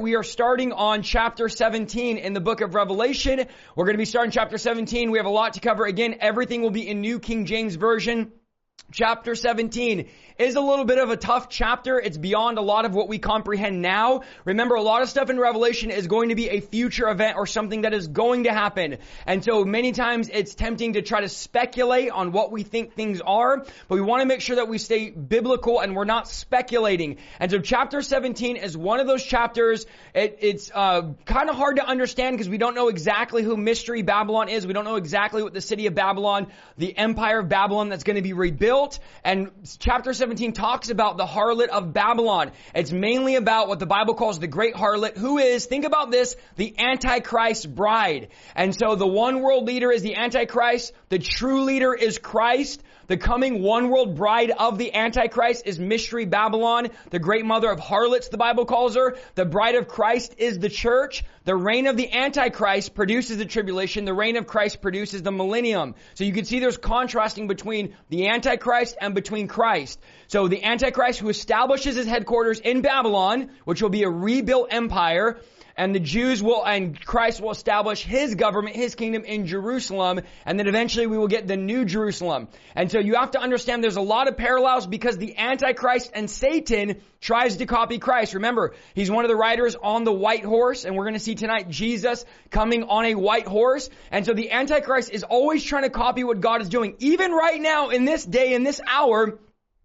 we are starting on chapter 17 in the book of Revelation. We're going to be starting chapter 17. We have a lot to cover. Again, everything will be in New King James Version. Chapter 17 is a little bit of a tough chapter. It's beyond a lot of what we comprehend now. Remember, a lot of stuff in Revelation is going to be a future event or something that is going to happen. And so many times it's tempting to try to speculate on what we think things are, but we want to make sure that we stay biblical and we're not speculating. And so chapter 17 is one of those chapters. It, it's uh, kind of hard to understand because we don't know exactly who Mystery Babylon is. We don't know exactly what the city of Babylon, the empire of Babylon that's going to be rebuilt. And chapter 17 talks about the harlot of Babylon. It's mainly about what the Bible calls the great harlot, who is, think about this, the Antichrist bride. And so the one world leader is the Antichrist, the true leader is Christ, the coming one world bride of the Antichrist is Mystery Babylon, the great mother of harlots, the Bible calls her. The bride of Christ is the church. The reign of the Antichrist produces the tribulation. The reign of Christ produces the millennium. So you can see there's contrasting between the Antichrist and between Christ. So the Antichrist who establishes his headquarters in Babylon, which will be a rebuilt empire, and the Jews will, and Christ will establish His government, His kingdom in Jerusalem, and then eventually we will get the new Jerusalem. And so you have to understand there's a lot of parallels because the Antichrist and Satan tries to copy Christ. Remember, he's one of the riders on the white horse, and we're gonna see tonight Jesus coming on a white horse. And so the Antichrist is always trying to copy what God is doing. Even right now, in this day, in this hour,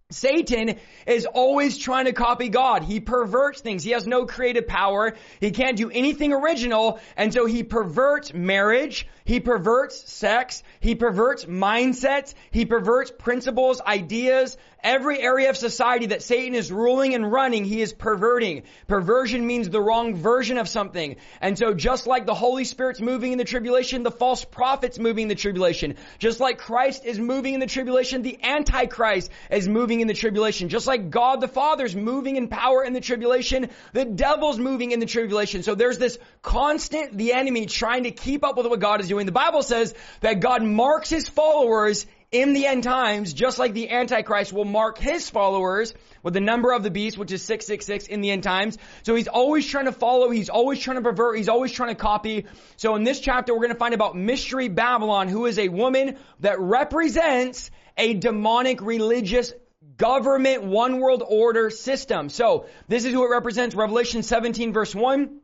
Satan is always trying to copy God. He perverts things. He has no creative power. He can't do anything original. And so he perverts marriage. He perverts sex. He perverts mindsets. He perverts principles, ideas, every area of society that Satan is ruling and running, he is perverting. Perversion means the wrong version of something. And so just like the Holy Spirit's moving in the tribulation, the false prophet's moving in the tribulation. Just like Christ is moving in the tribulation, the Antichrist is moving in the tribulation. Just like God the Father's moving in power in the tribulation, the devil's moving in the tribulation. So there's this constant, the enemy trying to keep up with what God is doing. The Bible says that God marks his followers in the end times, just like the Antichrist will mark his followers with the number of the beast, which is 666 in the end times. So he's always trying to follow, he's always trying to pervert, he's always trying to copy. So in this chapter, we're going to find about Mystery Babylon, who is a woman that represents a demonic religious government one world order system. So this is who it represents. Revelation 17 verse 1.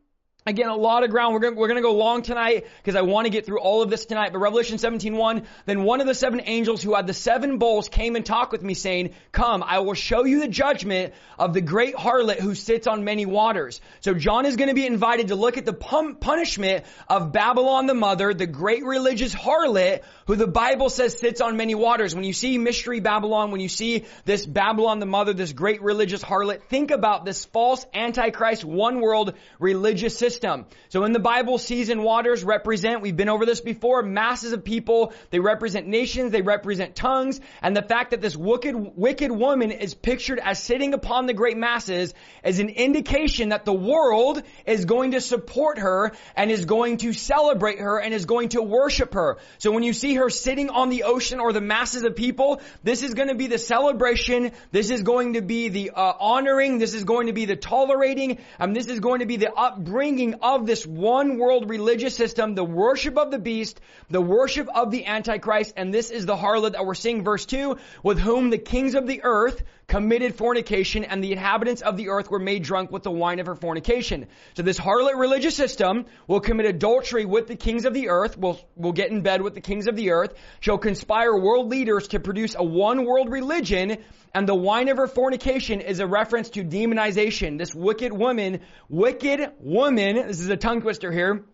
Again, a lot of ground. We're going we're to go long tonight because I want to get through all of this tonight. But Revelation 17:1, then one of the seven angels who had the seven bowls came and talked with me saying, "Come, I will show you the judgment of the great harlot who sits on many waters." So John is going to be invited to look at the punishment of Babylon the mother, the great religious harlot who the Bible says sits on many waters. When you see mystery Babylon, when you see this Babylon the mother, this great religious harlot, think about this false antichrist one world religious system. So in the Bible, seas and waters represent, we've been over this before, masses of people. They represent nations. They represent tongues. And the fact that this wicked, wicked woman is pictured as sitting upon the great masses is an indication that the world is going to support her and is going to celebrate her and is going to worship her. So when you see her sitting on the ocean or the masses of people, this is going to be the celebration. This is going to be the uh, honoring. This is going to be the tolerating. And this is going to be the upbringing of this one world religious system, the worship of the beast, the worship of the Antichrist, and this is the harlot that we're seeing verse 2, with whom the kings of the earth committed fornication and the inhabitants of the earth were made drunk with the wine of her fornication. So this harlot religious system will commit adultery with the kings of the earth, will, will get in bed with the kings of the earth, shall conspire world leaders to produce a one world religion and the wine of her fornication is a reference to demonization. This wicked woman, wicked woman, this is a tongue twister here,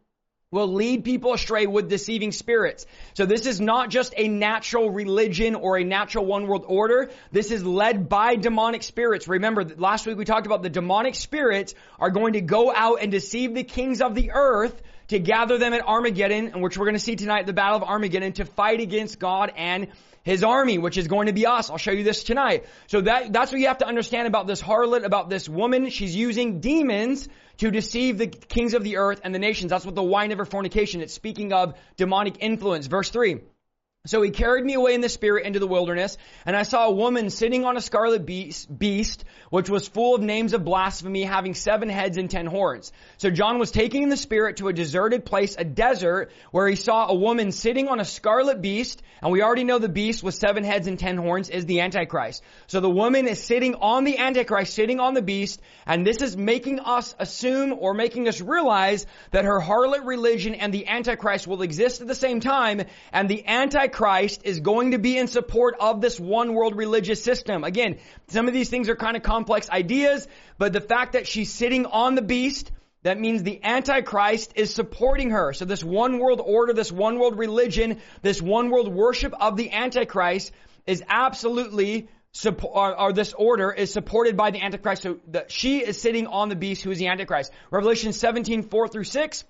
will lead people astray with deceiving spirits. So this is not just a natural religion or a natural one world order. This is led by demonic spirits. Remember, last week we talked about the demonic spirits are going to go out and deceive the kings of the earth to gather them at Armageddon, which we're going to see tonight, the Battle of Armageddon, to fight against God and his army, which is going to be us. I'll show you this tonight. So that, that's what you have to understand about this harlot, about this woman. She's using demons to deceive the kings of the earth and the nations. That's what the wine of her fornication. It's speaking of demonic influence. Verse three. So he carried me away in the spirit into the wilderness, and I saw a woman sitting on a scarlet beast, beast, which was full of names of blasphemy, having seven heads and ten horns. So John was taking in the spirit to a deserted place, a desert, where he saw a woman sitting on a scarlet beast, and we already know the beast with seven heads and ten horns is the Antichrist. So the woman is sitting on the Antichrist, sitting on the beast, and this is making us assume or making us realize that her harlot religion and the Antichrist will exist at the same time, and the Antichrist Antichrist is going to be in support of this one world religious system. Again, some of these things are kind of complex ideas, but the fact that she's sitting on the beast, that means the Antichrist is supporting her. So this one world order, this one world religion, this one world worship of the Antichrist is absolutely Support, or, or, this order is supported by the Antichrist. So the, she is sitting on the beast who is the Antichrist. Revelation 17, 4 through 6.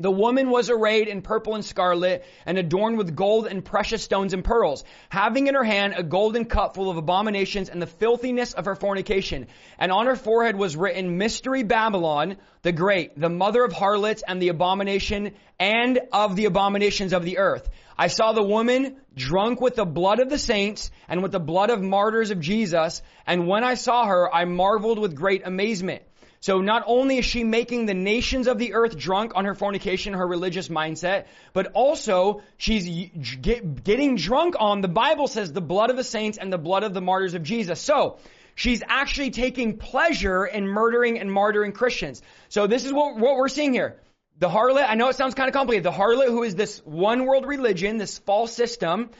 The woman was arrayed in purple and scarlet and adorned with gold and precious stones and pearls, having in her hand a golden cup full of abominations and the filthiness of her fornication. And on her forehead was written, Mystery Babylon, the Great, the mother of harlots and the abomination and of the abominations of the earth. I saw the woman drunk with the blood of the saints and with the blood of martyrs of Jesus. And when I saw her, I marveled with great amazement. So not only is she making the nations of the earth drunk on her fornication, her religious mindset, but also she's getting drunk on, the Bible says, the blood of the saints and the blood of the martyrs of Jesus. So, she's actually taking pleasure in murdering and martyring Christians. So this is what, what we're seeing here. The harlot, I know it sounds kind of complicated. The harlot who is this one world religion, this false system,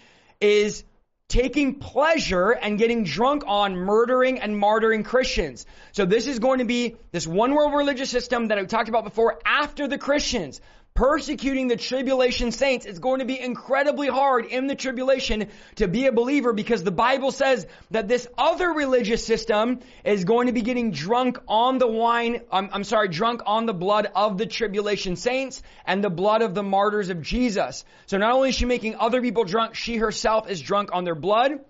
is taking pleasure and getting drunk on murdering and martyring Christians. So this is going to be this one world religious system that I talked about before after the Christians persecuting the tribulation saints, it's going to be incredibly hard in the tribulation to be a believer because the Bible says that this other religious system is going to be getting drunk on the wine, I'm, I'm sorry, drunk on the blood of the tribulation saints and the blood of the martyrs of Jesus. So not only is she making other people drunk, she herself is drunk on their blood.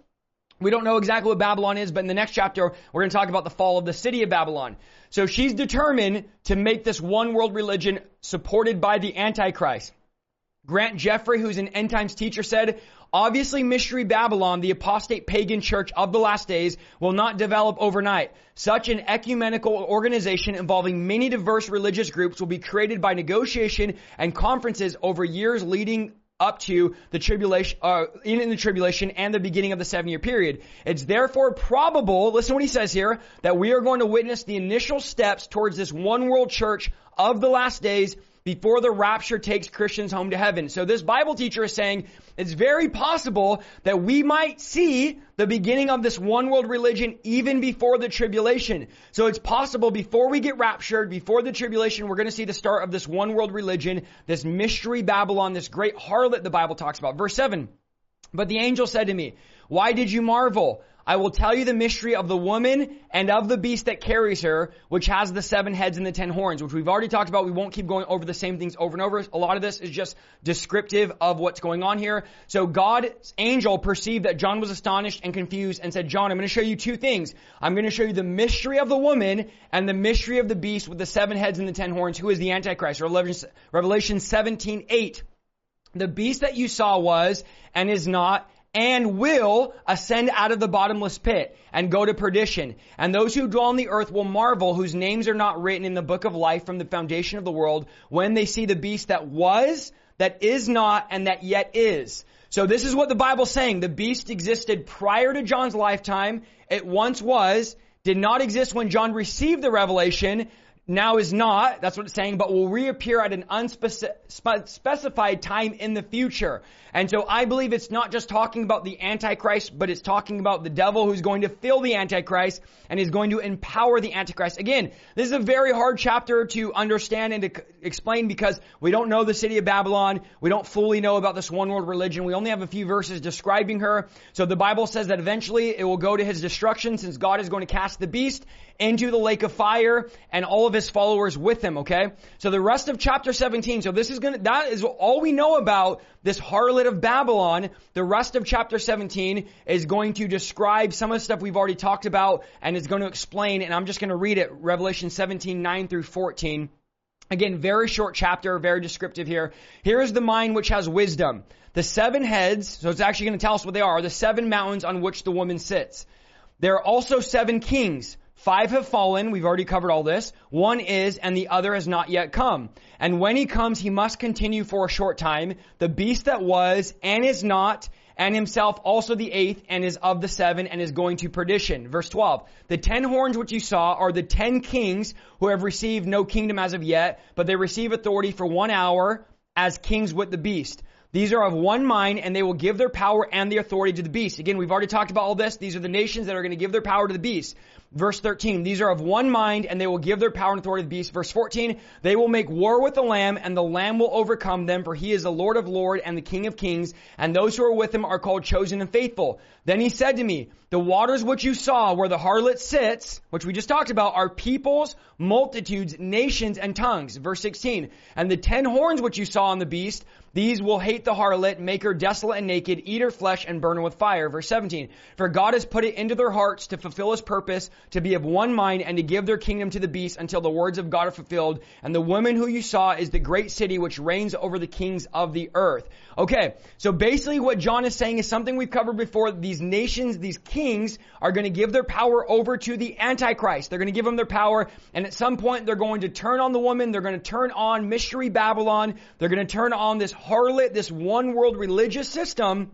We don't know exactly what Babylon is, but in the next chapter, we're going to talk about the fall of the city of Babylon. So she's determined to make this one world religion supported by the Antichrist. Grant Jeffrey, who's an end times teacher, said, Obviously, Mystery Babylon, the apostate pagan church of the last days, will not develop overnight. Such an ecumenical organization involving many diverse religious groups will be created by negotiation and conferences over years leading up to the tribulation, uh, in the tribulation and the beginning of the seven year period. It's therefore probable, listen to what he says here, that we are going to witness the initial steps towards this one world church of the last days before the rapture takes Christians home to heaven. So this Bible teacher is saying it's very possible that we might see the beginning of this one world religion even before the tribulation. So it's possible before we get raptured, before the tribulation, we're going to see the start of this one world religion, this mystery Babylon, this great harlot the Bible talks about. Verse 7. But the angel said to me, why did you marvel? I will tell you the mystery of the woman and of the beast that carries her, which has the seven heads and the ten horns, which we've already talked about. We won't keep going over the same things over and over. A lot of this is just descriptive of what's going on here. So God's angel perceived that John was astonished and confused and said, John, I'm going to show you two things. I'm going to show you the mystery of the woman and the mystery of the beast with the seven heads and the ten horns, who is the Antichrist. Revelation 17, 8. The beast that you saw was and is not and will ascend out of the bottomless pit and go to perdition. And those who dwell on the earth will marvel, whose names are not written in the book of life from the foundation of the world, when they see the beast that was, that is not, and that yet is. So this is what the Bible's saying. The beast existed prior to John's lifetime. It once was, did not exist when John received the revelation, now is not, that's what it's saying, but will reappear at an unspecified time in the future. And so I believe it's not just talking about the Antichrist, but it's talking about the devil who's going to fill the Antichrist and is going to empower the Antichrist. Again, this is a very hard chapter to understand and to explain because we don't know the city of Babylon. We don't fully know about this one world religion. We only have a few verses describing her. So the Bible says that eventually it will go to his destruction since God is going to cast the beast into the lake of fire and all of his followers with him, okay? So the rest of chapter 17, so this is gonna, that is all we know about this harlot of Babylon. The rest of chapter 17 is going to describe some of the stuff we've already talked about and is going to explain, and I'm just to read it, Revelation 17, 9 through 14. Again, very short chapter, very descriptive here. Here is the mind which has wisdom. The seven heads, so it's actually going to tell us what they are the seven mountains on which the woman sits. There are also seven kings. Five have fallen. We've already covered all this. One is, and the other has not yet come. And when he comes, he must continue for a short time. The beast that was and is not and himself also the eighth and is of the seven and is going to perdition. Verse 12. The ten horns which you saw are the ten kings who have received no kingdom as of yet, but they receive authority for one hour as kings with the beast. These are of one mind and they will give their power and the authority to the beast. Again, we've already talked about all this. These are the nations that are going to give their power to the beast. Verse 13, these are of one mind and they will give their power and authority to the beast. Verse 14, they will make war with the lamb and the lamb will overcome them for he is the Lord of lords and the King of kings and those who are with him are called chosen and faithful. Then he said to me, the waters which you saw where the harlot sits, which we just talked about, are peoples, multitudes, nations, and tongues. Verse 16. And the ten horns which you saw on the beast, these will hate the harlot, make her desolate and naked, eat her flesh, and burn her with fire. Verse 17. For God has put it into their hearts to fulfill his purpose, to be of one mind, and to give their kingdom to the beast until the words of God are fulfilled. And the woman who you saw is the great city which reigns over the kings of the earth. Okay, so basically what John is saying is something we've covered before. These nations, these kings, are going to give their power over to the Antichrist. They're going to give them their power, and at some point they're going to turn on the woman. They're going to turn on Mystery Babylon. They're going to turn on this harlot, this one world religious system.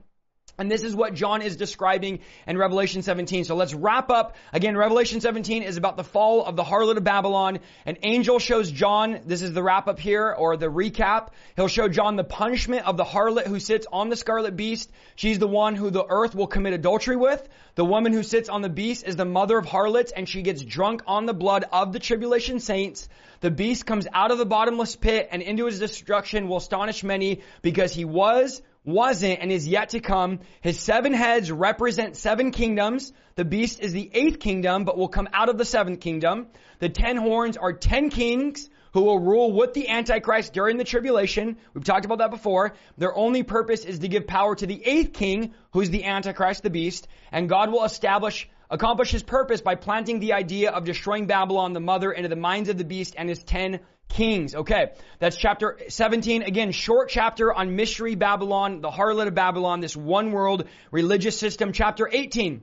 And this is what John is describing in Revelation 17. So let's wrap up. Again, Revelation 17 is about the fall of the harlot of Babylon. An angel shows John, this is the wrap up here, or the recap. He'll show John the punishment of the harlot who sits on the scarlet beast. She's the one who the earth will commit adultery with. The woman who sits on the beast is the mother of harlots and she gets drunk on the blood of the tribulation saints. The beast comes out of the bottomless pit and into his destruction will astonish many because he was, wasn't, and is yet to come. His seven heads represent seven kingdoms. The beast is the eighth kingdom, but will come out of the seventh kingdom. The ten horns are ten kings who will rule with the Antichrist during the tribulation. We've talked about that before. Their only purpose is to give power to the eighth king, who's the Antichrist, the beast, and God will establish accomplish his purpose by planting the idea of destroying Babylon, the mother, into the minds of the beast and his ten kings. Okay, that's chapter 17. Again, short chapter on mystery Babylon, the harlot of Babylon, this one world religious system. Chapter 18.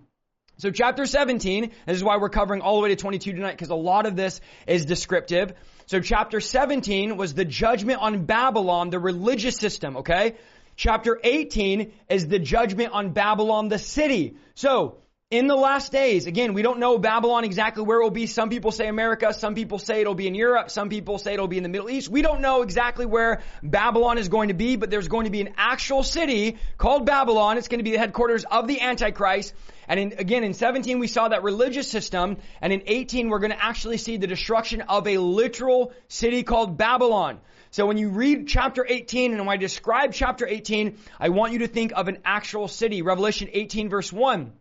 So chapter 17, this is why we're covering all the way to 22 tonight, because a lot of this is descriptive. So chapter 17 was the judgment on Babylon, the religious system, okay? Chapter 18 is the judgment on Babylon, the city. So, in the last days, again, we don't know Babylon exactly where it will be. Some people say America, some people say it'll be in Europe, some people say it'll be in the Middle East. We don't know exactly where Babylon is going to be, but there's going to be an actual city called Babylon. It's going to be the headquarters of the Antichrist. And in, again, in 17, we saw that religious system. And in 18, we're going to actually see the destruction of a literal city called Babylon. So when you read chapter 18 and when I describe chapter 18, I want you to think of an actual city. Revelation 18 verse 1.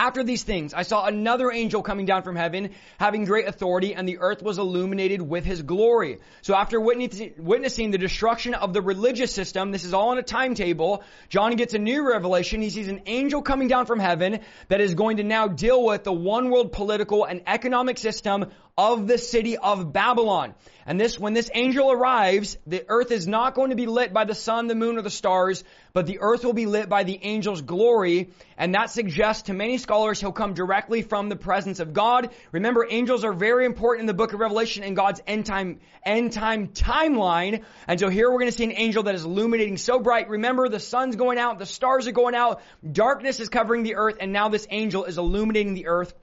After these things, I saw another angel coming down from heaven, having great authority, and the earth was illuminated with his glory. So after witnessing the destruction of the religious system, this is all on a timetable, John gets a new revelation. He sees an angel coming down from heaven that is going to now deal with the one world political and economic system of the city of Babylon. And this, when this angel arrives, the earth is not going to be lit by the sun, the moon, or the stars, but the earth will be lit by the angel's glory. And that suggests to many scholars he'll come directly from the presence of God. Remember, angels are very important in the book of Revelation in God's end time, end time timeline. And so here we're going to see an angel that is illuminating so bright. Remember, the sun's going out, the stars are going out, darkness is covering the earth, and now this angel is illuminating the earth.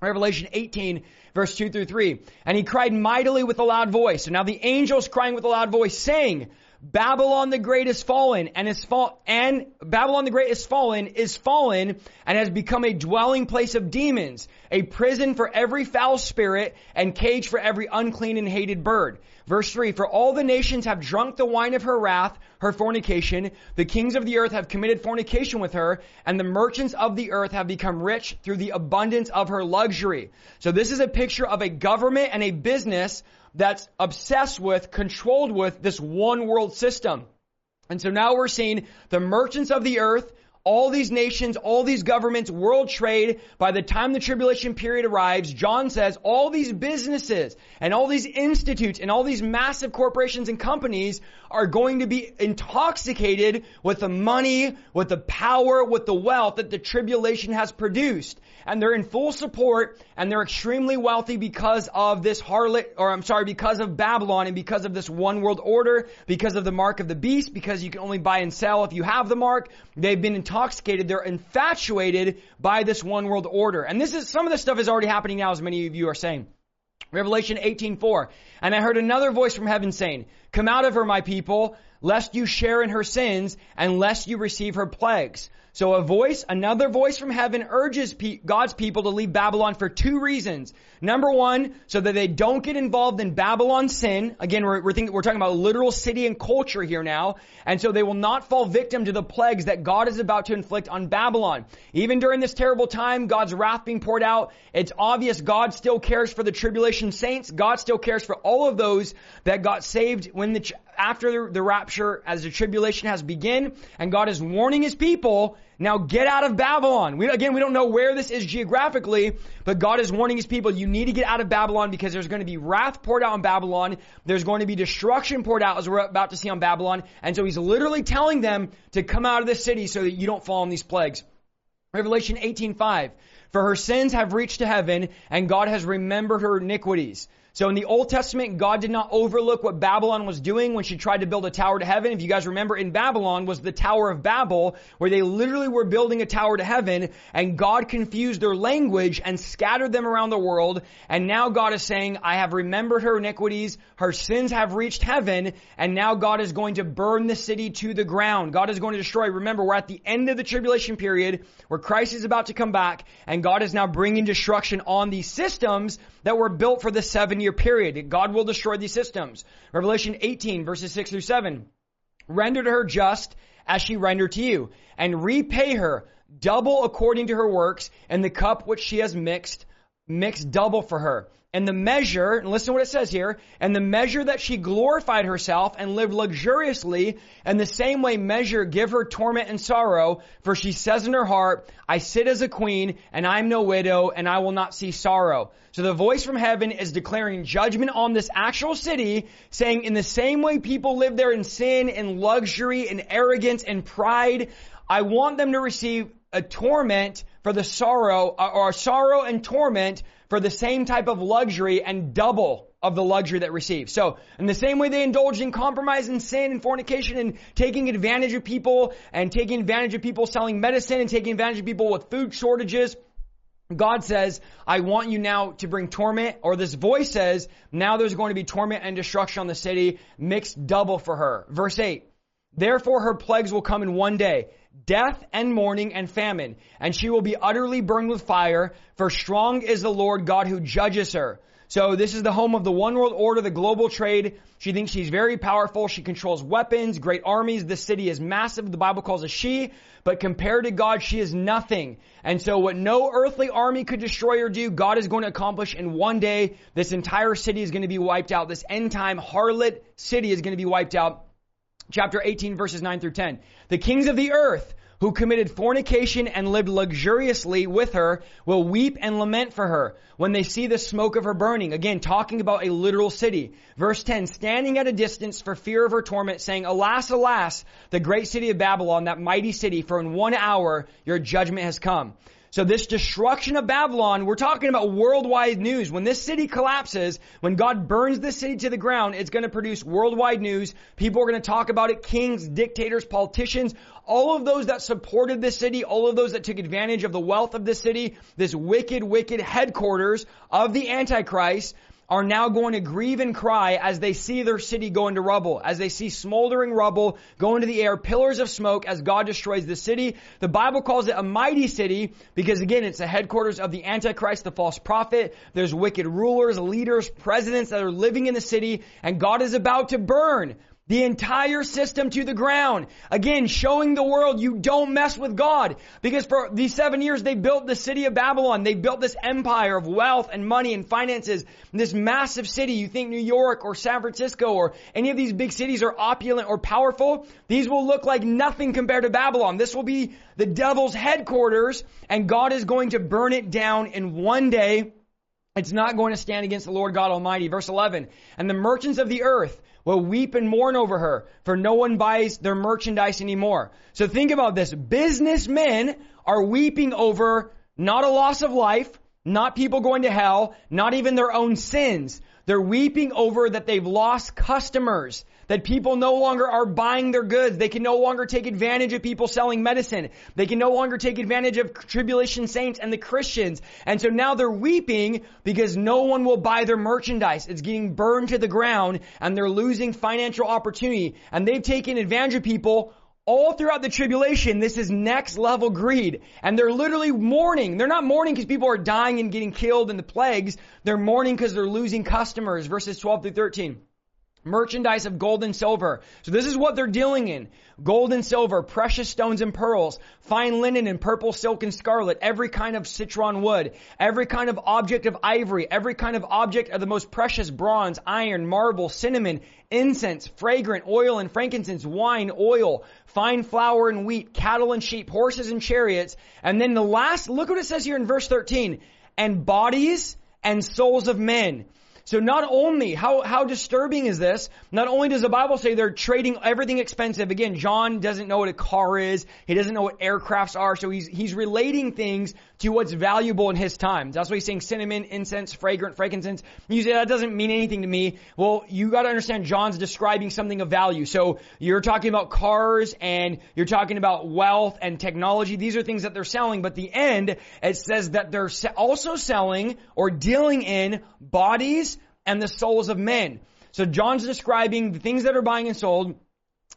Revelation 18 verse 2 through 3. And he cried mightily with a loud voice. So now the angel's crying with a loud voice saying, Babylon the great is fallen and is fall and Babylon the great is fallen is fallen and has become a dwelling place of demons, a prison for every foul spirit and cage for every unclean and hated bird. Verse 3, for all the nations have drunk the wine of her wrath, her fornication. The kings of the earth have committed fornication with her, and the merchants of the earth have become rich through the abundance of her luxury. So this is a picture of a government and a business that's obsessed with, controlled with this one world system. And so now we're seeing the merchants of the earth all these nations, all these governments, world trade, by the time the tribulation period arrives, John says all these businesses and all these institutes and all these massive corporations and companies are going to be intoxicated with the money, with the power, with the wealth that the tribulation has produced. And they're in full support and they're extremely wealthy because of this harlot, or I'm sorry, because of Babylon and because of this one world order, because of the mark of the beast, because you can only buy and sell if you have the mark. They've been intoxicated. They're infatuated by this one world order. And this is, some of this stuff is already happening now, as many of you are saying. Revelation 18:4. And I heard another voice from heaven saying, Come out of her, my people, lest you share in her sins, and lest you receive her plagues. So a voice, another voice from heaven urges pe- God's people to leave Babylon for two reasons. Number one, so that they don't get involved in Babylon's sin. Again, we're, we're, thinking, we're talking about literal city and culture here now. And so they will not fall victim to the plagues that God is about to inflict on Babylon. Even during this terrible time, God's wrath being poured out, it's obvious God still cares for the tribulation saints. God still cares for all of those that got saved when the, after the rapture, as the tribulation has begun, and God is warning His people, now get out of Babylon. We, again, we don't know where this is geographically, but God is warning His people, you need to get out of Babylon because there's going to be wrath poured out on Babylon. There's going to be destruction poured out as we're about to see on Babylon. And so He's literally telling them to come out of the city so that you don't fall in these plagues. Revelation 18:5 For her sins have reached to heaven and God has remembered her iniquities. So in the Old Testament, God did not overlook what Babylon was doing when she tried to build a tower to heaven. If you guys remember, in Babylon was the Tower of Babel, where they literally were building a tower to heaven, and God confused their language and scattered them around the world. And now God is saying, I have remembered her iniquities, her sins have reached heaven, and now God is going to burn the city to the ground. God is going to destroy. Remember, we're at the end of the tribulation period, where Christ is about to come back, and God is now bringing destruction on these systems that were built for the seven year period. God will destroy these systems. Revelation 18 verses 6 through 7. Render to her just as she rendered to you and repay her double according to her works and the cup which she has mixed, mixed double for her and the measure, and listen to what it says here, and the measure that she glorified herself and lived luxuriously, and the same way measure give her torment and sorrow, for she says in her heart, I sit as a queen, and I am no widow, and I will not see sorrow. So the voice from heaven is declaring judgment on this actual city, saying in the same way people live there in sin and luxury and arrogance and pride, I want them to receive a torment for the sorrow, or sorrow and torment for the same type of luxury and double of the luxury that receives. So, in the same way they indulged in compromise and sin and fornication and taking advantage of people and taking advantage of people selling medicine and taking advantage of people with food shortages, God says, I want you now to bring torment, or this voice says, now there's going to be torment and destruction on the city, mixed double for her. Verse 8. Therefore her plagues will come in one day death and mourning and famine, and she will be utterly burned with fire, for strong is the Lord God who judges her. So this is the home of the one world order, the global trade. She thinks she's very powerful. She controls weapons, great armies. The city is massive. The Bible calls a she, but compared to God, she is nothing. And so what no earthly army could destroy or do, God is going to accomplish in one day. This entire city is going to be wiped out. This end time harlot city is going to be wiped out chapter 18 verses 9 through 10. The kings of the earth who committed fornication and lived luxuriously with her will weep and lament for her when they see the smoke of her burning. Again, talking about a literal city. Verse 10, standing at a distance for fear of her torment, saying, Alas, alas, the great city of Babylon, that mighty city, for in one hour your judgment has come. So this destruction of Babylon, we're talking about worldwide news. When this city collapses, when God burns this city to the ground, it's going to produce worldwide news. People are going to talk about it. Kings, dictators, politicians, all of those that supported this city, all of those that took advantage of the wealth of this city, this wicked, wicked headquarters of the Antichrist, are now going to grieve and cry as they see their city go into rubble, as they see smoldering rubble go into the air, pillars of smoke as God destroys the city. The Bible calls it a mighty city because again, it's the headquarters of the Antichrist, the false prophet. There's wicked rulers, leaders, presidents that are living in the city and God is about to burn the entire system to the ground. Again, showing the world you don't mess with God. Because for these seven years, they built the city of Babylon. They built this empire of wealth and money and finances. This massive city. You think New York or San Francisco or any of these big cities are opulent or powerful. These will look like nothing compared to Babylon. This will be the devil's headquarters and God is going to burn it down in one day. It's not going to stand against the Lord God Almighty. Verse 11. And the merchants of the earth will weep and mourn over her, for no one buys their merchandise anymore. So think about this. Businessmen are weeping over not a loss of life, not people going to hell, not even their own sins. They're weeping over that they've lost customers that people no longer are buying their goods. They can no longer take advantage of people selling medicine. They can no longer take advantage of tribulation saints and the Christians. And so now they're weeping because no one will buy their merchandise. It's getting burned to the ground and they're losing financial opportunity. And they've taken advantage of people all throughout the tribulation, this is next level greed. And they're literally mourning. They're not mourning because people are dying and getting killed in the plagues. They're mourning because they're losing customers. Verses 12 through 13 merchandise of gold and silver. So this is what they're dealing in. Gold and silver, precious stones and pearls, fine linen and purple silk and scarlet, every kind of citron wood, every kind of object of ivory, every kind of object of the most precious bronze, iron, marble, cinnamon, incense, fragrant oil and frankincense, wine, oil, fine flour and wheat, cattle and sheep, horses and chariots. And then the last, look what it says here in verse 13, and bodies and souls of men. So not only, how, how disturbing is this? Not only does the Bible say they're trading everything expensive. Again, John doesn't know what a car is. He doesn't know what aircrafts are. So he's, he's relating things to what's valuable in his time. That's why he's saying cinnamon, incense, fragrant, frankincense. You say that doesn't mean anything to me. Well, you gotta understand John's describing something of value. So you're talking about cars and you're talking about wealth and technology. These are things that they're selling, but the end, it says that they're also selling or dealing in bodies and the souls of men. So John's describing the things that are buying and sold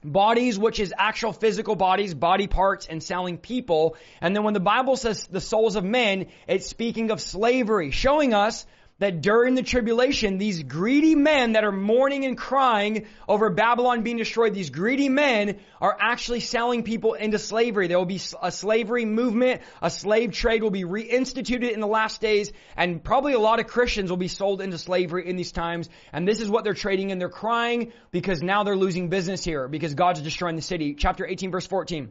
bodies, which is actual physical bodies, body parts, and selling people. And then when the Bible says the souls of men, it's speaking of slavery, showing us that during the tribulation, these greedy men that are mourning and crying over Babylon being destroyed, these greedy men are actually selling people into slavery. There will be a slavery movement, a slave trade will be reinstituted in the last days, and probably a lot of Christians will be sold into slavery in these times. And this is what they're trading in. They're crying because now they're losing business here because God's destroying the city. Chapter 18 verse 14.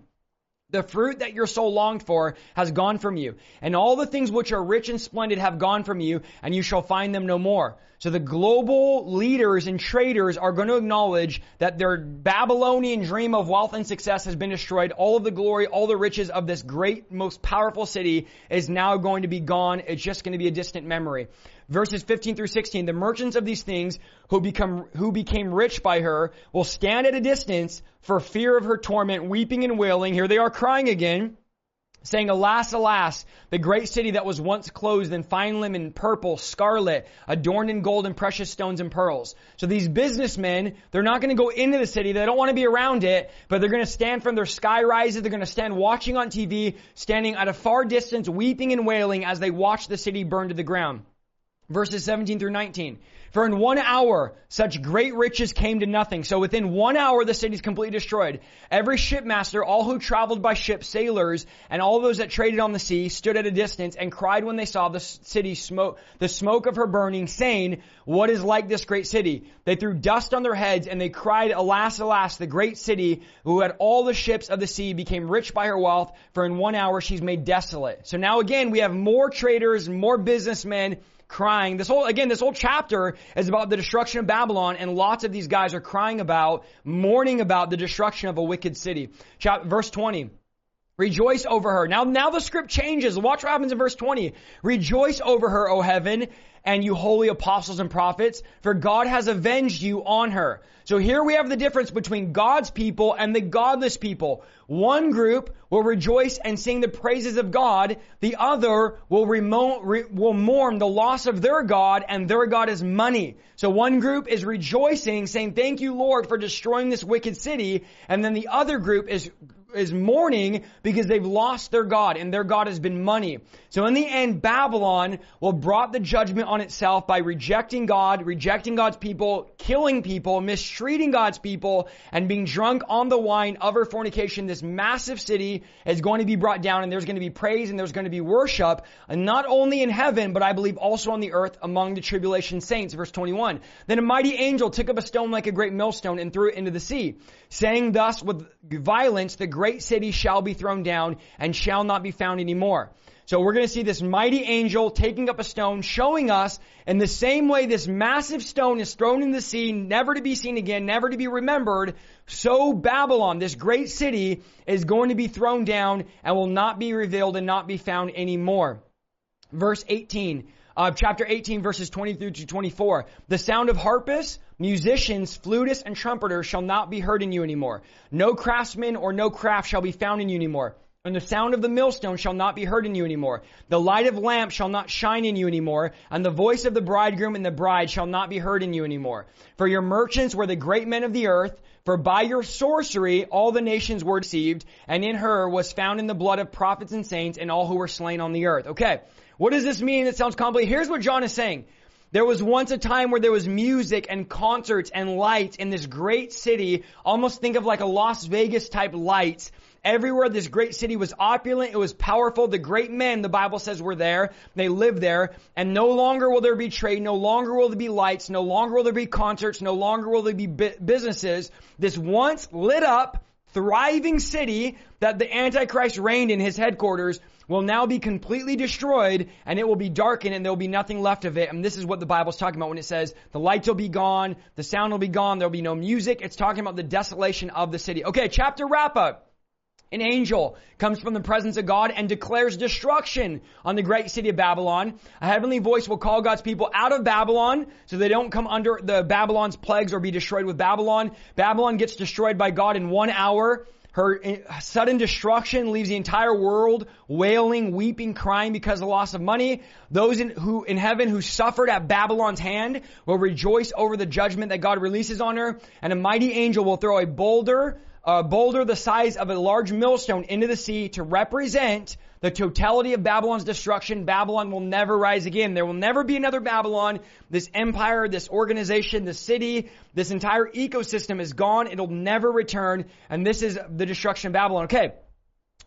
The fruit that your soul longed for has gone from you, and all the things which are rich and splendid have gone from you, and you shall find them no more. So the global leaders and traders are going to acknowledge that their Babylonian dream of wealth and success has been destroyed. All of the glory, all the riches of this great, most powerful city is now going to be gone. It's just going to be a distant memory verses 15 through 16, the merchants of these things who become, who became rich by her will stand at a distance for fear of her torment, weeping and wailing. Here they are crying again saying, Alas, alas, the great city that was once clothed in fine linen, purple, scarlet, adorned in gold and precious stones and pearls. So these businessmen, they're not going to go into the city. They don't want to be around it, but they're going to stand from their sky rises. They're going to stand watching on TV, standing at a far distance, weeping and wailing as they watch the city burn to the ground verses 17 through 19. For in one hour, such great riches came to nothing. So within one hour, the city is completely destroyed. Every shipmaster, all who traveled by ship, sailors, and all those that traded on the sea stood at a distance and cried when they saw the city smoke, the smoke of her burning, saying, what is like this great city? They threw dust on their heads and they cried, alas, alas, the great city who had all the ships of the sea became rich by her wealth, for in one hour she's made desolate. So now again, we have more traders, more businessmen, crying. This whole, again, this whole chapter is about the destruction of Babylon and lots of these guys are crying about, mourning about the destruction of a wicked city. Chapter, verse 20. Rejoice over her. Now, now the script changes. Watch what happens in verse 20. Rejoice over her, O heaven, and you holy apostles and prophets, for God has avenged you on her. So here we have the difference between God's people and the godless people. One group will rejoice and sing the praises of God. The other will, re- will mourn the loss of their God and their God is money. So one group is rejoicing, saying, thank you Lord for destroying this wicked city. And then the other group is is mourning because they've lost their God and their God has been money. So in the end, Babylon will brought the judgment on itself by rejecting God, rejecting God's people, killing people, mistreating God's people, and being drunk on the wine of her fornication. This massive city is going to be brought down and there's going to be praise and there's going to be worship, and not only in heaven, but I believe also on the earth among the tribulation saints. Verse 21. Then a mighty angel took up a stone like a great millstone and threw it into the sea, saying thus with violence, the great city shall be thrown down and shall not be found anymore. So we're going to see this mighty angel taking up a stone, showing us in the same way this massive stone is thrown in the sea, never to be seen again, never to be remembered. So Babylon, this great city, is going to be thrown down and will not be revealed and not be found anymore. Verse 18 uh, chapter 18 verses 20 through to 24. The sound of harpists, musicians, flutists, and trumpeters shall not be heard in you anymore. No craftsman or no craft shall be found in you anymore. And the sound of the millstone shall not be heard in you anymore. The light of lamp shall not shine in you anymore. And the voice of the bridegroom and the bride shall not be heard in you anymore. For your merchants were the great men of the earth. For by your sorcery all the nations were deceived. And in her was found in the blood of prophets and saints and all who were slain on the earth. Okay. What does this mean? It sounds complicated. Here's what John is saying. There was once a time where there was music and concerts and lights in this great city. Almost think of like a Las Vegas type lights. Everywhere this great city was opulent, it was powerful. The great men, the Bible says, were there. They lived there. And no longer will there be trade. No longer will there be lights. No longer will there be concerts. No longer will there be businesses. This once lit up, thriving city that the Antichrist reigned in his headquarters will now be completely destroyed and it will be darkened and there will be nothing left of it. And this is what the Bible's talking about when it says the lights will be gone, the sound will be gone, there will be no music. It's talking about the desolation of the city. Okay, chapter wrap up. An angel comes from the presence of God and declares destruction on the great city of Babylon. A heavenly voice will call God's people out of Babylon so they don't come under the Babylon's plagues or be destroyed with Babylon. Babylon gets destroyed by God in one hour. Her eh, sudden destruction leaves the entire world wailing, weeping, crying because of the loss of money. Those in, who, in heaven who suffered at Babylon's hand will rejoice over the judgment that God releases on her. And a mighty angel will throw a boulder, a boulder the size of a large millstone into the sea to represent the totality of Babylon's destruction, Babylon will never rise again. There will never be another Babylon. This empire, this organization, this city, this entire ecosystem is gone. It'll never return. And this is the destruction of Babylon. Okay.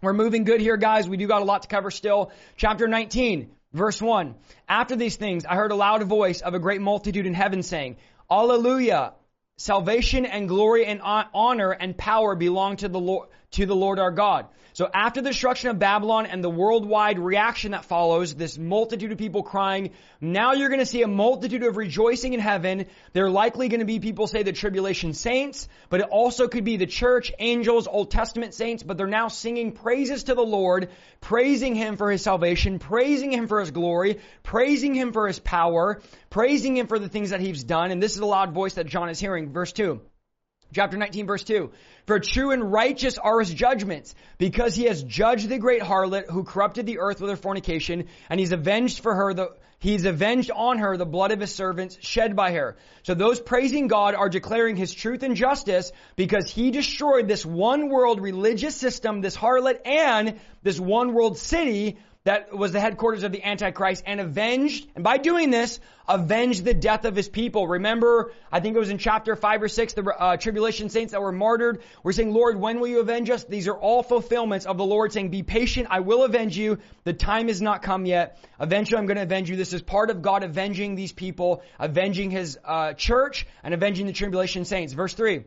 We're moving good here, guys. We do got a lot to cover still. Chapter 19, verse 1. After these things, I heard a loud voice of a great multitude in heaven saying, Alleluia! Salvation and glory and honor and power belong to the Lord, to the Lord our God. So after the destruction of Babylon and the worldwide reaction that follows, this multitude of people crying, now you're going to see a multitude of rejoicing in heaven. They're likely going to be people say the tribulation saints, but it also could be the church, angels, Old Testament saints, but they're now singing praises to the Lord, praising Him for His salvation, praising Him for His glory, praising Him for His power, praising Him for the things that He's done. And this is a loud voice that John is hearing. Verse 2. Chapter 19 verse 2. For true and righteous are his judgments, because he has judged the great harlot who corrupted the earth with her fornication, and he's avenged for her the, he's avenged on her the blood of his servants shed by her. So those praising God are declaring his truth and justice because he destroyed this one world religious system, this harlot, and this one world city that was the headquarters of the Antichrist and avenged, and by doing this, avenged the death of his people. Remember, I think it was in chapter 5 or 6, the uh, tribulation saints that were martyred were saying, Lord, when will you avenge us? These are all fulfillments of the Lord saying, be patient, I will avenge you. The time has not come yet. Eventually I'm going to avenge you. This is part of God avenging these people, avenging his uh, church, and avenging the tribulation saints. Verse 3.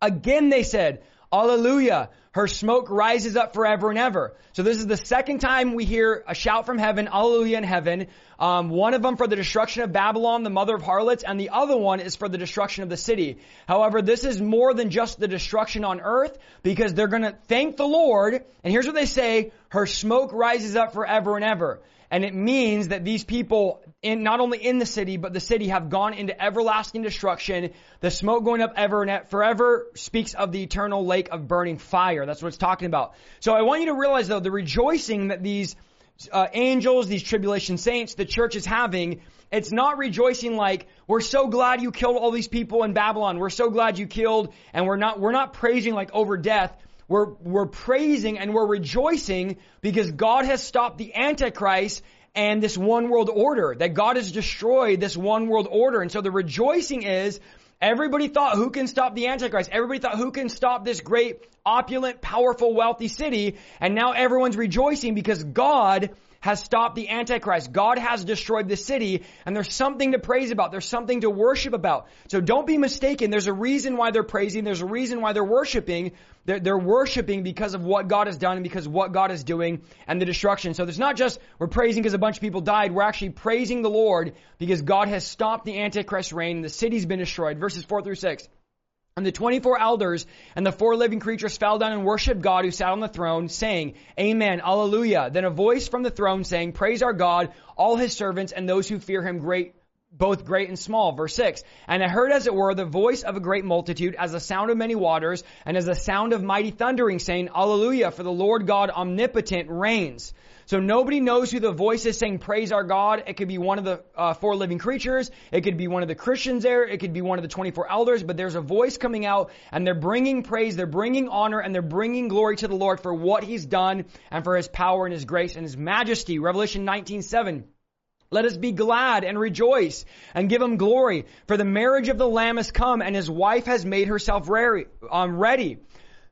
Again they said, Alleluia. Her smoke rises up forever and ever. So this is the second time we hear a shout from heaven, Alleluia in heaven. Um, one of them for the destruction of Babylon, the mother of harlots, and the other one is for the destruction of the city. However, this is more than just the destruction on earth because they're going to thank the Lord. And here's what they say, her smoke rises up forever and ever. And it means that these people, in, not only in the city, but the city have gone into everlasting destruction. The smoke going up ever and forever speaks of the eternal lake of burning fire. That's what it's talking about. So I want you to realize though, the rejoicing that these uh, angels, these tribulation saints, the church is having, it's not rejoicing like, we're so glad you killed all these people in Babylon. We're so glad you killed, and we're not, we're not praising like over death. We're, we're praising and we're rejoicing because God has stopped the Antichrist and this one world order, that God has destroyed this one world order. And so the rejoicing is Everybody thought who can stop the Antichrist? Everybody thought who can stop this great, opulent, powerful, wealthy city? And now everyone's rejoicing because God has stopped the Antichrist. God has destroyed the city and there's something to praise about. There's something to worship about. So don't be mistaken. There's a reason why they're praising. There's a reason why they're worshiping. They're, they're worshiping because of what God has done and because what God is doing and the destruction. So there's not just we're praising because a bunch of people died. We're actually praising the Lord because God has stopped the Antichrist reign the city's been destroyed. Verses 4 through 6. And the 24 elders and the four living creatures fell down and worshiped God who sat on the throne, saying, Amen, Alleluia. Then a voice from the throne saying, Praise our God, all his servants and those who fear him great, both great and small. Verse 6. And I heard as it were the voice of a great multitude as the sound of many waters and as the sound of mighty thundering saying, Alleluia, for the Lord God omnipotent reigns. So nobody knows who the voice is saying praise our God. It could be one of the uh, four living creatures. It could be one of the Christians there. It could be one of the 24 elders, but there's a voice coming out and they're bringing praise, they're bringing honor, and they're bringing glory to the Lord for what he's done and for his power and his grace and his majesty. Revelation 19:7. Let us be glad and rejoice and give him glory, for the marriage of the Lamb has come and his wife has made herself um, ready.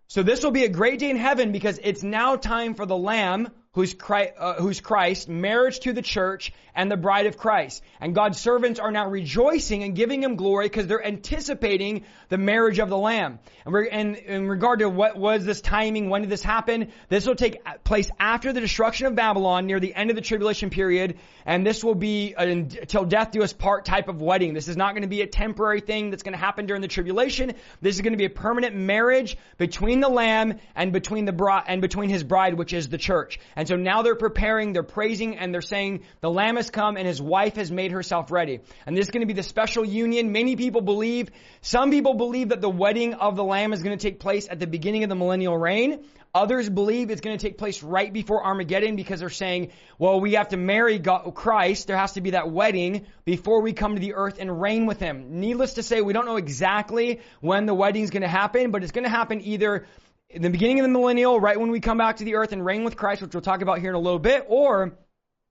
So this will be a great day in heaven because it's now time for the Lamb who's Christ, uh, who's Christ, marriage to the church, and the bride of Christ. And God's servants are now rejoicing and giving Him glory because they're anticipating the marriage of the Lamb. And, and in regard to what was this timing, when did this happen? This will take place after the destruction of Babylon, near the end of the tribulation period, and this will be until death do us part type of wedding. This is not going to be a temporary thing that's going to happen during the tribulation. This is going to be a permanent marriage between the Lamb and between the bride and between His bride, which is the church. And so now they're preparing, they're praising, and they're saying the Lamb has come and His wife has made herself ready. And this is going to be the special union. Many people believe, some people believe that the wedding of the Lamb is going to take place at the beginning of the millennial reign. Others believe it's going to take place right before Armageddon because they're saying, well, we have to marry God, Christ. There has to be that wedding before we come to the earth and reign with Him. Needless to say, we don't know exactly when the wedding is going to happen, but it's going to happen either in the beginning of the millennial, right when we come back to the earth and reign with Christ, which we'll talk about here in a little bit, or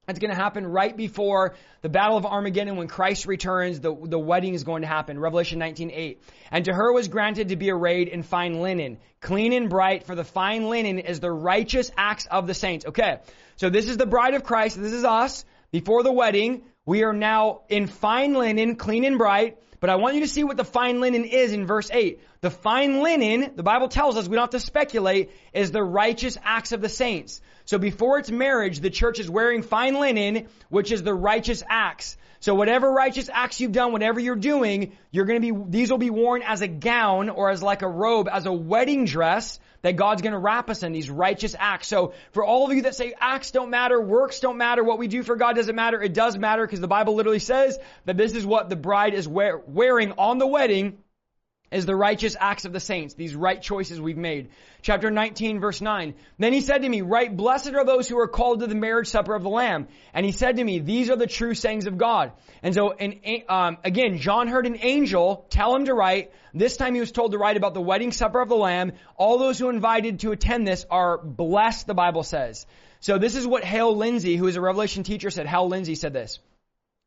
it's going to happen right before the battle of Armageddon when Christ returns. The, the wedding is going to happen. Revelation 19:8. And to her was granted to be arrayed in fine linen, clean and bright, for the fine linen is the righteous acts of the saints. Okay. So this is the bride of Christ. This is us before the wedding. We are now in fine linen, clean and bright. But I want you to see what the fine linen is in verse 8. The fine linen, the Bible tells us, we don't have to speculate, is the righteous acts of the saints. So before its marriage, the church is wearing fine linen, which is the righteous acts. So whatever righteous acts you've done, whatever you're doing, you're gonna be, these will be worn as a gown or as like a robe, as a wedding dress that God's to wrap us in these righteous acts. So for all of you that say acts don't matter, works don't matter, what we do for God doesn't matter, it does matter because the Bible literally says that this is what the bride is wear, wearing on the wedding is the righteous acts of the saints, these right choices we've made. Chapter 19 verse 9. Then he said to me, right, blessed are those who are called to the marriage supper of the Lamb. And he said to me, these are the true sayings of God. And so, and, um, again, John heard an angel tell him to write. This time he was told to write about the wedding supper of the Lamb. All those who invited to attend this are blessed, the Bible says. So this is what Hal Lindsey, who is a Revelation teacher, said. Hal Lindsey said this.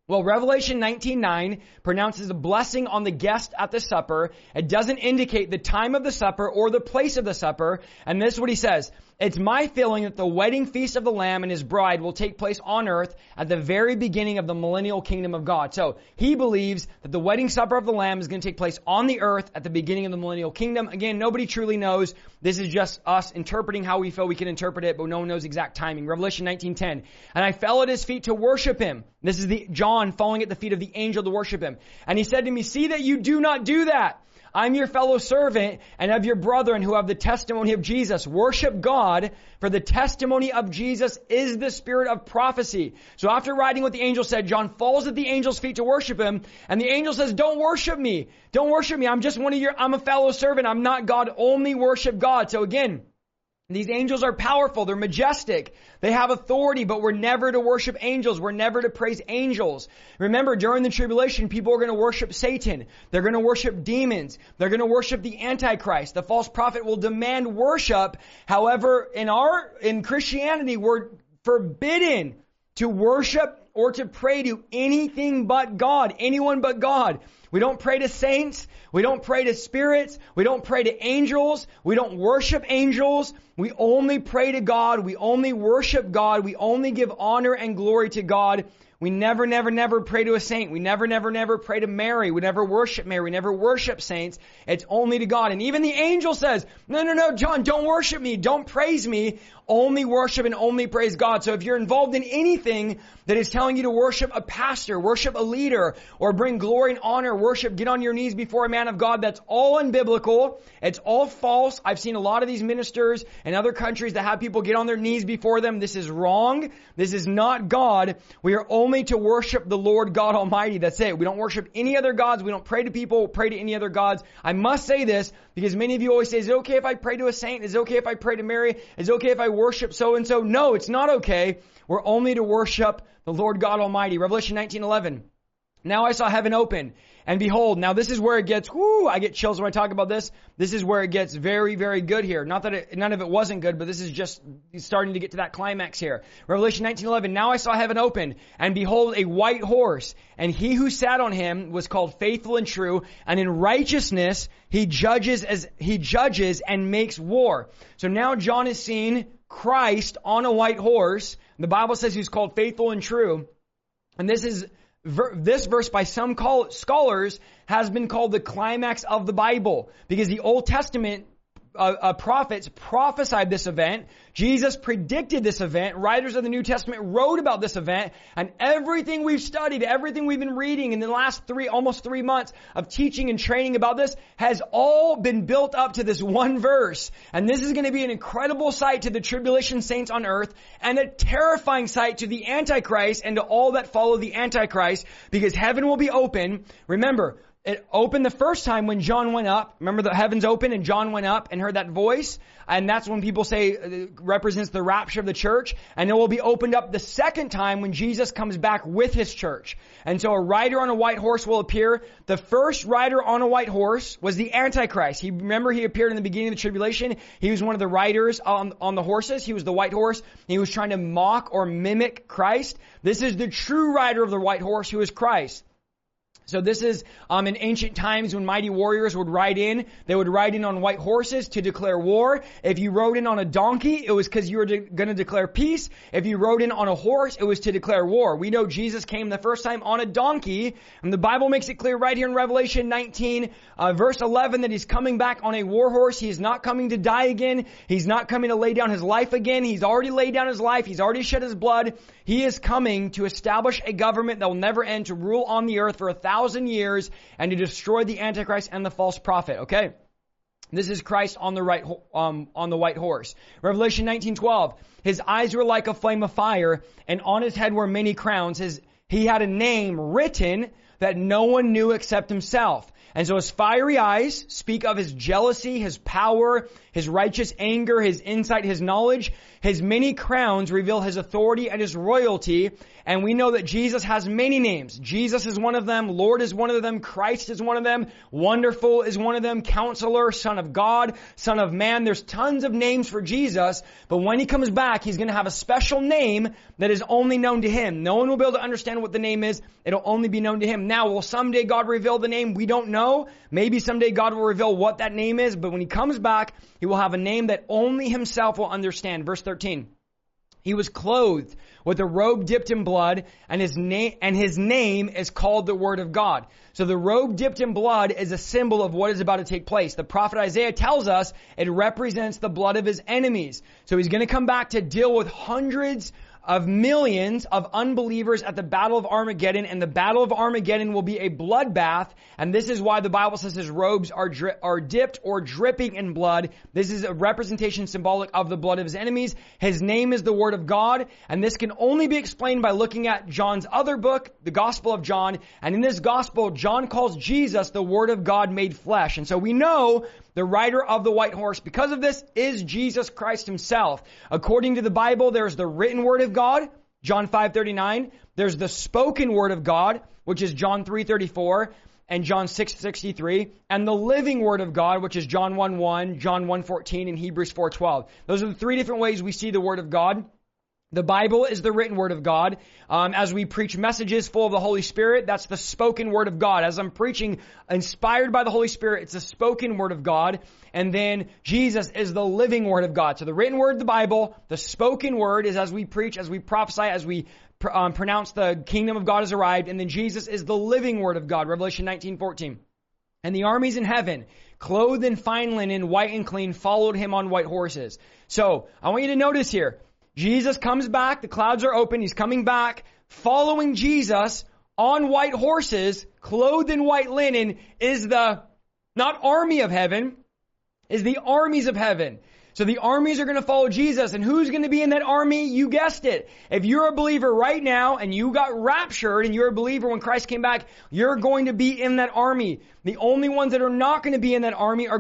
Well, Revelation 19:9 pronounces a blessing on the guest at the supper. It doesn't indicate the time of the supper or the place of the supper. And this is what he says. It's my feeling that the wedding feast of the Lamb and his bride will take place on earth at the very beginning of the millennial kingdom of God. So he believes that the wedding supper of the Lamb is going to take place on the earth at the beginning of the millennial kingdom. Again, nobody truly knows. This is just us interpreting how we feel we can interpret it, but no one knows exact timing. Revelation 19:10. And I fell at his feet to worship him. This is the John falling at the feet of the angel to worship him. And he said to me, "See that you do not do that." I'm your fellow servant and of your brethren who have the testimony of Jesus. Worship God, for the testimony of Jesus is the spirit of prophecy. So after writing what the angel said, John falls at the angel's feet to worship him, and the angel says, don't worship me. Don't worship me. I'm just one of your, I'm a fellow servant. I'm not God. Only worship God. So again, These angels are powerful. They're majestic. They have authority, but we're never to worship angels. We're never to praise angels. Remember, during the tribulation, people are going to worship Satan. They're going to worship demons. They're going to worship the Antichrist. The false prophet will demand worship. However, in our, in Christianity, we're forbidden to worship or to pray to anything but God, anyone but God. We don't pray to saints. We don't pray to spirits. We don't pray to angels. We don't worship angels. We only pray to God. We only worship God. We only give honor and glory to God. We never, never, never pray to a saint. We never, never, never pray to Mary. We never worship Mary. We never worship saints. It's only to God. And even the angel says, no, no, no, John, don't worship me. Don't praise me only worship and only praise God. So if you're involved in anything that is telling you to worship a pastor, worship a leader, or bring glory and honor, worship, get on your knees before a man of God, that's all unbiblical. It's all false. I've seen a lot of these ministers in other countries that have people get on their knees before them. This is wrong. This is not God. We are only to worship the Lord God Almighty. That's it. We don't worship any other gods. We don't pray to people, pray to any other gods. I must say this because many of you always say, is it okay if I pray to a saint? Is it okay if I pray to Mary? Is it okay if I worship so and so. No, it's not okay. We're only to worship the Lord God Almighty. Revelation 19:11. Now I saw heaven open, and behold, now this is where it gets, whoo, I get chills when I talk about this. This is where it gets very, very good here. Not that it, none of it wasn't good, but this is just starting to get to that climax here. Revelation 19:11. Now I saw heaven open, and behold, a white horse, and he who sat on him was called faithful and true, and in righteousness he judges as he judges and makes war. So now John is seen Christ on a white horse. The Bible says he's called faithful and true. And this is this verse by some call scholars has been called the climax of the Bible because the Old Testament uh, uh, prophets prophesied this event. Jesus predicted this event. Writers of the New Testament wrote about this event. And everything we've studied, everything we've been reading in the last three, almost three months of teaching and training about this has all been built up to this one verse. And this is going to be an incredible sight to the tribulation saints on earth and a terrifying sight to the Antichrist and to all that follow the Antichrist because heaven will be open. Remember, it opened the first time when John went up. Remember the heavens opened and John went up and heard that voice? And that's when people say uh, represents the rapture of the church. And it will be opened up the second time when Jesus comes back with his church. And so a rider on a white horse will appear. The first rider on a white horse was the Antichrist. He, remember he appeared in the beginning of the tribulation. He was one of the riders on, on the horses. He was the white horse. He was trying to mock or mimic Christ. This is the true rider of the white horse who is Christ. So this is um, in ancient times when mighty warriors would ride in. They would ride in on white horses to declare war. If you rode in on a donkey, it was because you were de- going to declare peace. If you rode in on a horse, it was to declare war. We know Jesus came the first time on a donkey, and the Bible makes it clear right here in Revelation 19, uh, verse 11, that he's coming back on a war horse. He is not coming to die again. He's not coming to lay down his life again. He's already laid down his life. He's already shed his blood. He is coming to establish a government that will never end to rule on the earth for a thousand years and to destroy the Antichrist and the false prophet. Okay. This is Christ on the right, um, on the white horse. Revelation 19:12. His eyes were like a flame of fire, and on his head were many crowns. His, he had a name written that no one knew except himself. And so his fiery eyes speak of his jealousy, his power, his righteous anger, his insight, his knowledge. His many crowns reveal his authority and his royalty. And we know that Jesus has many names. Jesus is one of them. Lord is one of them. Christ is one of them. Wonderful is one of them. Counselor, Son of God, Son of Man. There's tons of names for Jesus. But when he comes back, he's going to have a special name that is only known to him. No one will be able to understand what the name is. It'll only be known to him. Now, will someday God reveal the name? We don't know. Maybe someday God will reveal what that name is. But when he comes back, he will have a name that only himself will understand. Verse 13. He was clothed with a robe dipped in blood, and his name and his name is called the Word of God. So the robe dipped in blood is a symbol of what is about to take place. The prophet Isaiah tells us it represents the blood of his enemies. So he's going to come back to deal with hundreds of millions of unbelievers at the Battle of Armageddon, and the Battle of Armageddon will be a bloodbath, and this is why the Bible says his robes are dri- are dipped or dripping in blood. This is a representation symbolic of the blood of his enemies. His name is the Word of God, and this can only be explained by looking at John's other book, the Gospel of John, and in this Gospel, John calls Jesus the Word of God made flesh, and so we know the rider of the white horse, because of this, is Jesus Christ himself. According to the Bible, there's the written word of God, John 5:39. There's the spoken word of God, which is John 3:34 and John 6:63, and the living word of God, which is John 1:1, John 1:14 and Hebrews 4:12. Those are the three different ways we see the word of God. The Bible is the written word of God. Um, as we preach messages full of the Holy Spirit, that's the spoken word of God. As I'm preaching, inspired by the Holy Spirit, it's the spoken word of God. And then Jesus is the living word of God. So the written word, the Bible, the spoken word is as we preach, as we prophesy, as we um, pronounce the kingdom of God has arrived. And then Jesus is the living word of God. Revelation 19, 14. And the armies in heaven, clothed in fine linen, white and clean, followed him on white horses. So I want you to notice here, Jesus comes back, the clouds are open, he's coming back, following Jesus on white horses, clothed in white linen, is the, not army of heaven, is the armies of heaven. So the armies are going to follow Jesus and who's going to be in that army? You guessed it. If you're a believer right now and you got raptured and you're a believer when Christ came back, you're going to be in that army. The only ones that are not going to be in that army are